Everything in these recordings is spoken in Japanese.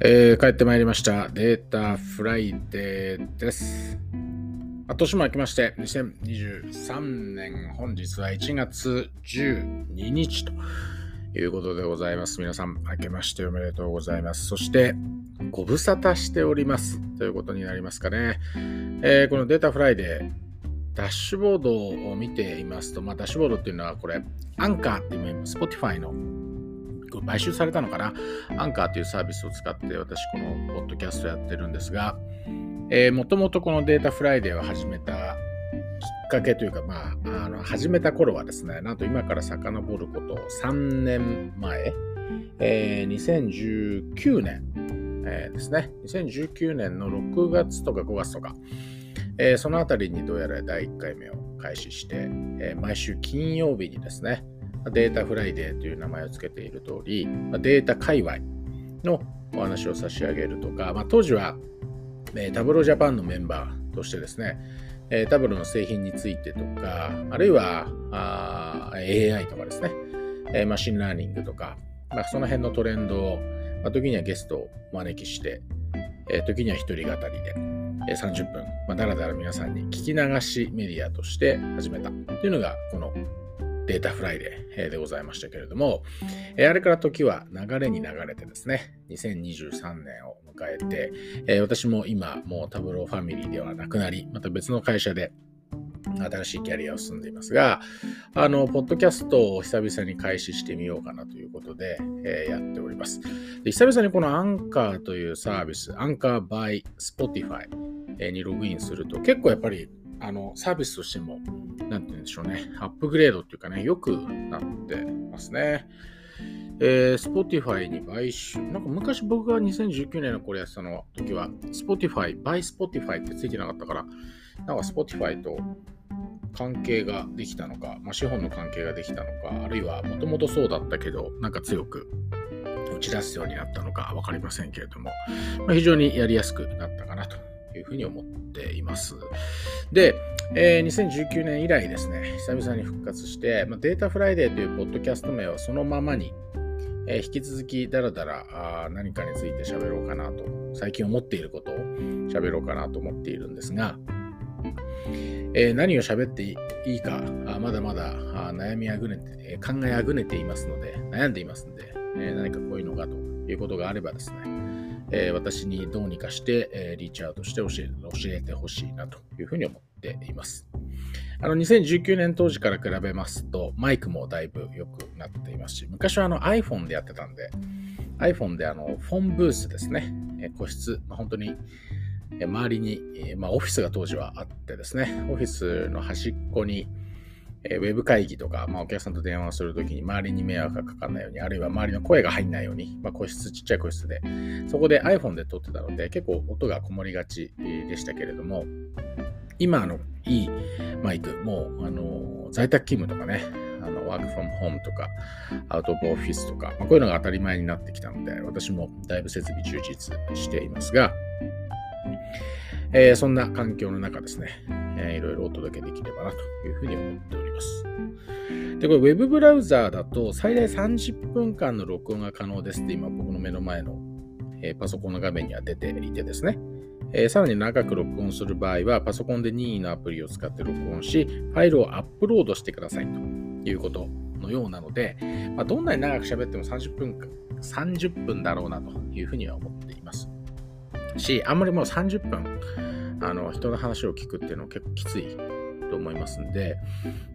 えー、帰ってまいりました。データフライデーです。年も明けまして、2023年本日は1月12日ということでございます。皆さん、明けましておめでとうございます。そして、ご無沙汰しておりますということになりますかね。えー、このデータフライデー、ダッシュボードを見ていますと、まあ、ダッシュボードっていうのはこれ、アンカーっていう Spotify の買収されたのかな？アンカーというサービスを使って私このポッドキャストやってるんですが、もともとこのデータフライデーを始めたきっかけというか、まあ、あの始めた頃はですね、なんと今から遡ること3年前、えー、2019年、えー、ですね、2019年の6月とか5月とか、えー、そのあたりにどうやら第1回目を開始して、えー、毎週金曜日にですね、データフライデーという名前を付けている通り、データ界隈のお話を差し上げるとか、まあ、当時は、 Tableau Japan のメンバーとしてですね、 Tableauの製品についてとか、あるいはあ AI とかですね、マシンラーニングとか、まあ、その辺のトレンドを、まあ、時にはゲストをお招きして、時には一人語りで、え30分、まあ、だらだら皆さんに聞き流しメディアとして始めたというのが、このデータフライデーでございましたけれども、あれから時は流れに流れてですね、2023年を迎えて、私も今もう Tableauファミリーではなくなり、また別の会社で新しいキャリアを進んでいますが、あの、ポッドキャストを久々に開始してみようかなということで、えー、やっておりますで。久々にこのアンカーというサービス、アンカー by Spotify にログインすると結構やっぱりあのサービスとしてもなんて言うんでしょうね、アップグレードっていうかね、良くなってますね。えー、Spotify に買収。なんか昔僕が2019年のこれやってたの時は、Spotify、by Spotify ってついてなかったから、なんか Spotify と関係ができたのか、まあ、資本の関係ができたのか、あるいはもともとそうだったけど、なんか強く打ち出すようになったのか分かりませんけれども、まあ、非常にやりやすくなったかなというふうに思ってています。で、えー、2019年以来ですね、久々に復活して、まあ、データフライデーというポッドキャスト名はそのままに、えー、引き続きダラダラ何かについて喋ろうかなと、最近思っていることを喋ろうかなと思っているんですが、えー、何を喋っていいか、あまだまだ悩みあぐねて、考えあぐねていますので、悩んでいますので、え何かこういうのがということがあればですね、えー、私にどうにかして、えー、リーチアウトして教え教えてほしいなというふうに思っています。あの2019年当時から比べますと、マイクもだいぶ良くなっていますし、昔はあの iPhone でやってたんで、iPhone であのフォンブースですね、え個室ま、本当に周りに、まあ、オフィスが当時はあってですね、オフィスの端っこに、えウェブ会議とか、まあ、お客さんと電話をするときに周りに迷惑がかからないように、あるいは周りの声が入んないように、まあ、個室、ちっちゃい個室で、そこで iPhone で撮ってたので、結構音がこもりがちでしたけれども、今のいいマイク、もう、あの、在宅勤務とかね、あの、ワークフロムホームとか、アウトオブオフィスとか、まあ、こういうのが当たり前になってきたので、私もだいぶ設備充実していますが、えー、そんな環境の中ですね、えー、いろいろお届けできればなというふうに思っております。で、これ Web ブラウザーだと最大30分間の録音が可能ですって今僕の目の前の、えー、パソコンの画面には出ていてですね、えー、さらに長く録音する場合はパソコンで任意のアプリを使って録音し、ファイルをアップロードしてくださいということのようなので、まあ、どんなに長く喋っても30分30分だろうなというふうには思っています。し、あんまりもう30分、あの、人の話を聞くっていうのは結構きついと思いますんで、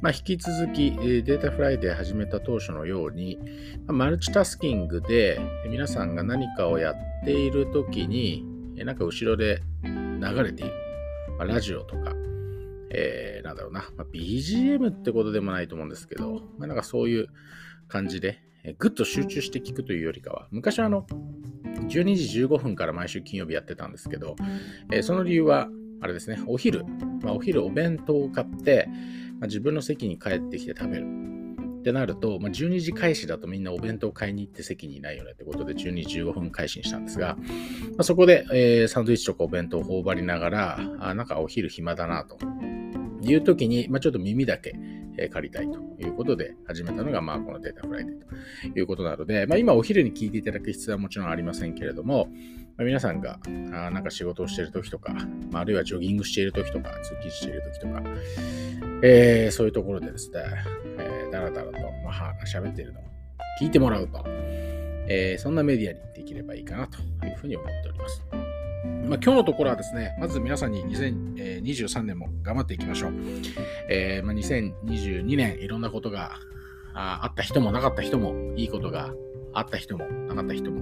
まあ、引き続きデータフライデー始めた当初のように、マルチタスキングで皆さんが何かをやっている時に、なんか後ろで流れている、まあ、ラジオとか、えー、なんだろうな、まあ、BGM ってことでもないと思うんですけど、まあ、なんかそういう感じで、ぐっと集中して聞くというよりかは、昔はあの、12時15分から毎週金曜日やってたんですけど、えー、その理由は、あれですね、お昼、まあ、お昼お弁当を買って、まあ、自分の席に帰ってきて食べる。ってなると、まあ、12時開始だとみんなお弁当買いに行って席にいないよねってことで12時15分開始にしたんですが、まあ、そこで、えー、サンドイッチとかお弁当を頬張りながら、あなんかお昼暇だなという時に、まあ、ちょっと耳だけ、え借りたいということで始めたのが、まあ、このデータフライデーということなので、まあ、今お昼に聞いていただく必要はもちろんありませんけれども、まあ、皆さんがあなんか仕事をしている時とか、まあ、あるいはジョギングしている時とか、通勤している時とか、えー、そういうところでですね、えー、だらだらと、まあ、喋っているのを聞いてもらうと、えー、そんなメディアにできればいいかなというふうに思っております。まあ、今日のところはですね、まず皆さんに2023年も頑張っていきましょう。えー、まあ、2022年いろんなことがあった人もなかった人も、いいことがあった人もなかった人も、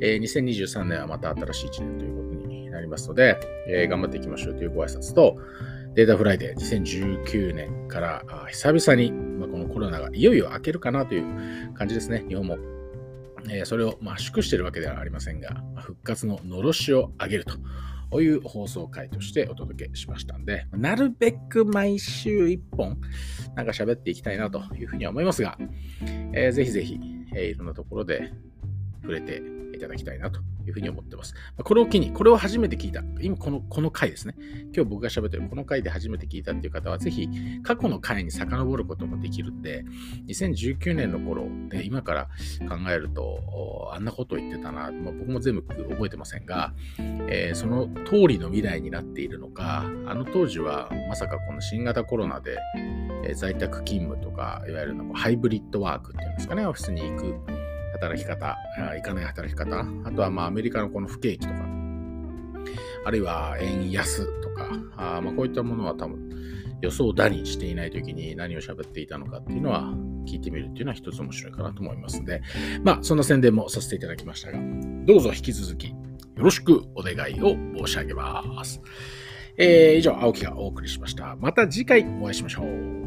えー、2023年はまた新しい1年ということになりますので、えー、頑張っていきましょうというご挨拶と、データフライデー2019年から久々に、まあ、このコロナがいよいよ明けるかなという感じですね。日本もえそれを、まあ、祝してるわけではありませんが、復活ののろしを上げるという放送回としてお届けしましたんで、なるべく毎週1本なんか喋っていきたいなというふうには思いますが、えー、ぜひぜひ、えー、いろんなところで触れていただきたいなというふうに思ってます。これを機に、これを初めて聞いた、今このこの回ですね。今日僕が喋ってるこの回で初めて聞いたっていう方は、ぜひ過去の回に遡ることもできるんで、2019年の頃で今から考えると、あんなことを言ってたな、まあ、僕も全部覚えてませんが、えー、その通りの未来になっているのか、あの当時はまさかこの新型コロナで、え在宅勤務とか、いわゆるのハイブリッドワークっていうんですかね、オフィスに行く働き方、行かない働き方、あとはまあアメリカのこの不景気とか、あるいは円安とか、あまあこういったものは多分予想だにしていない時に何を喋っていたのかっていうのは聞いてみるっていうのは一つ面白いかなと思いますので、まあそんな宣伝もさせていただきましたが、どうぞ引き続きよろしくお願いを申し上げます。えー、以上、青木がお送りしました。また次回お会いしましょう。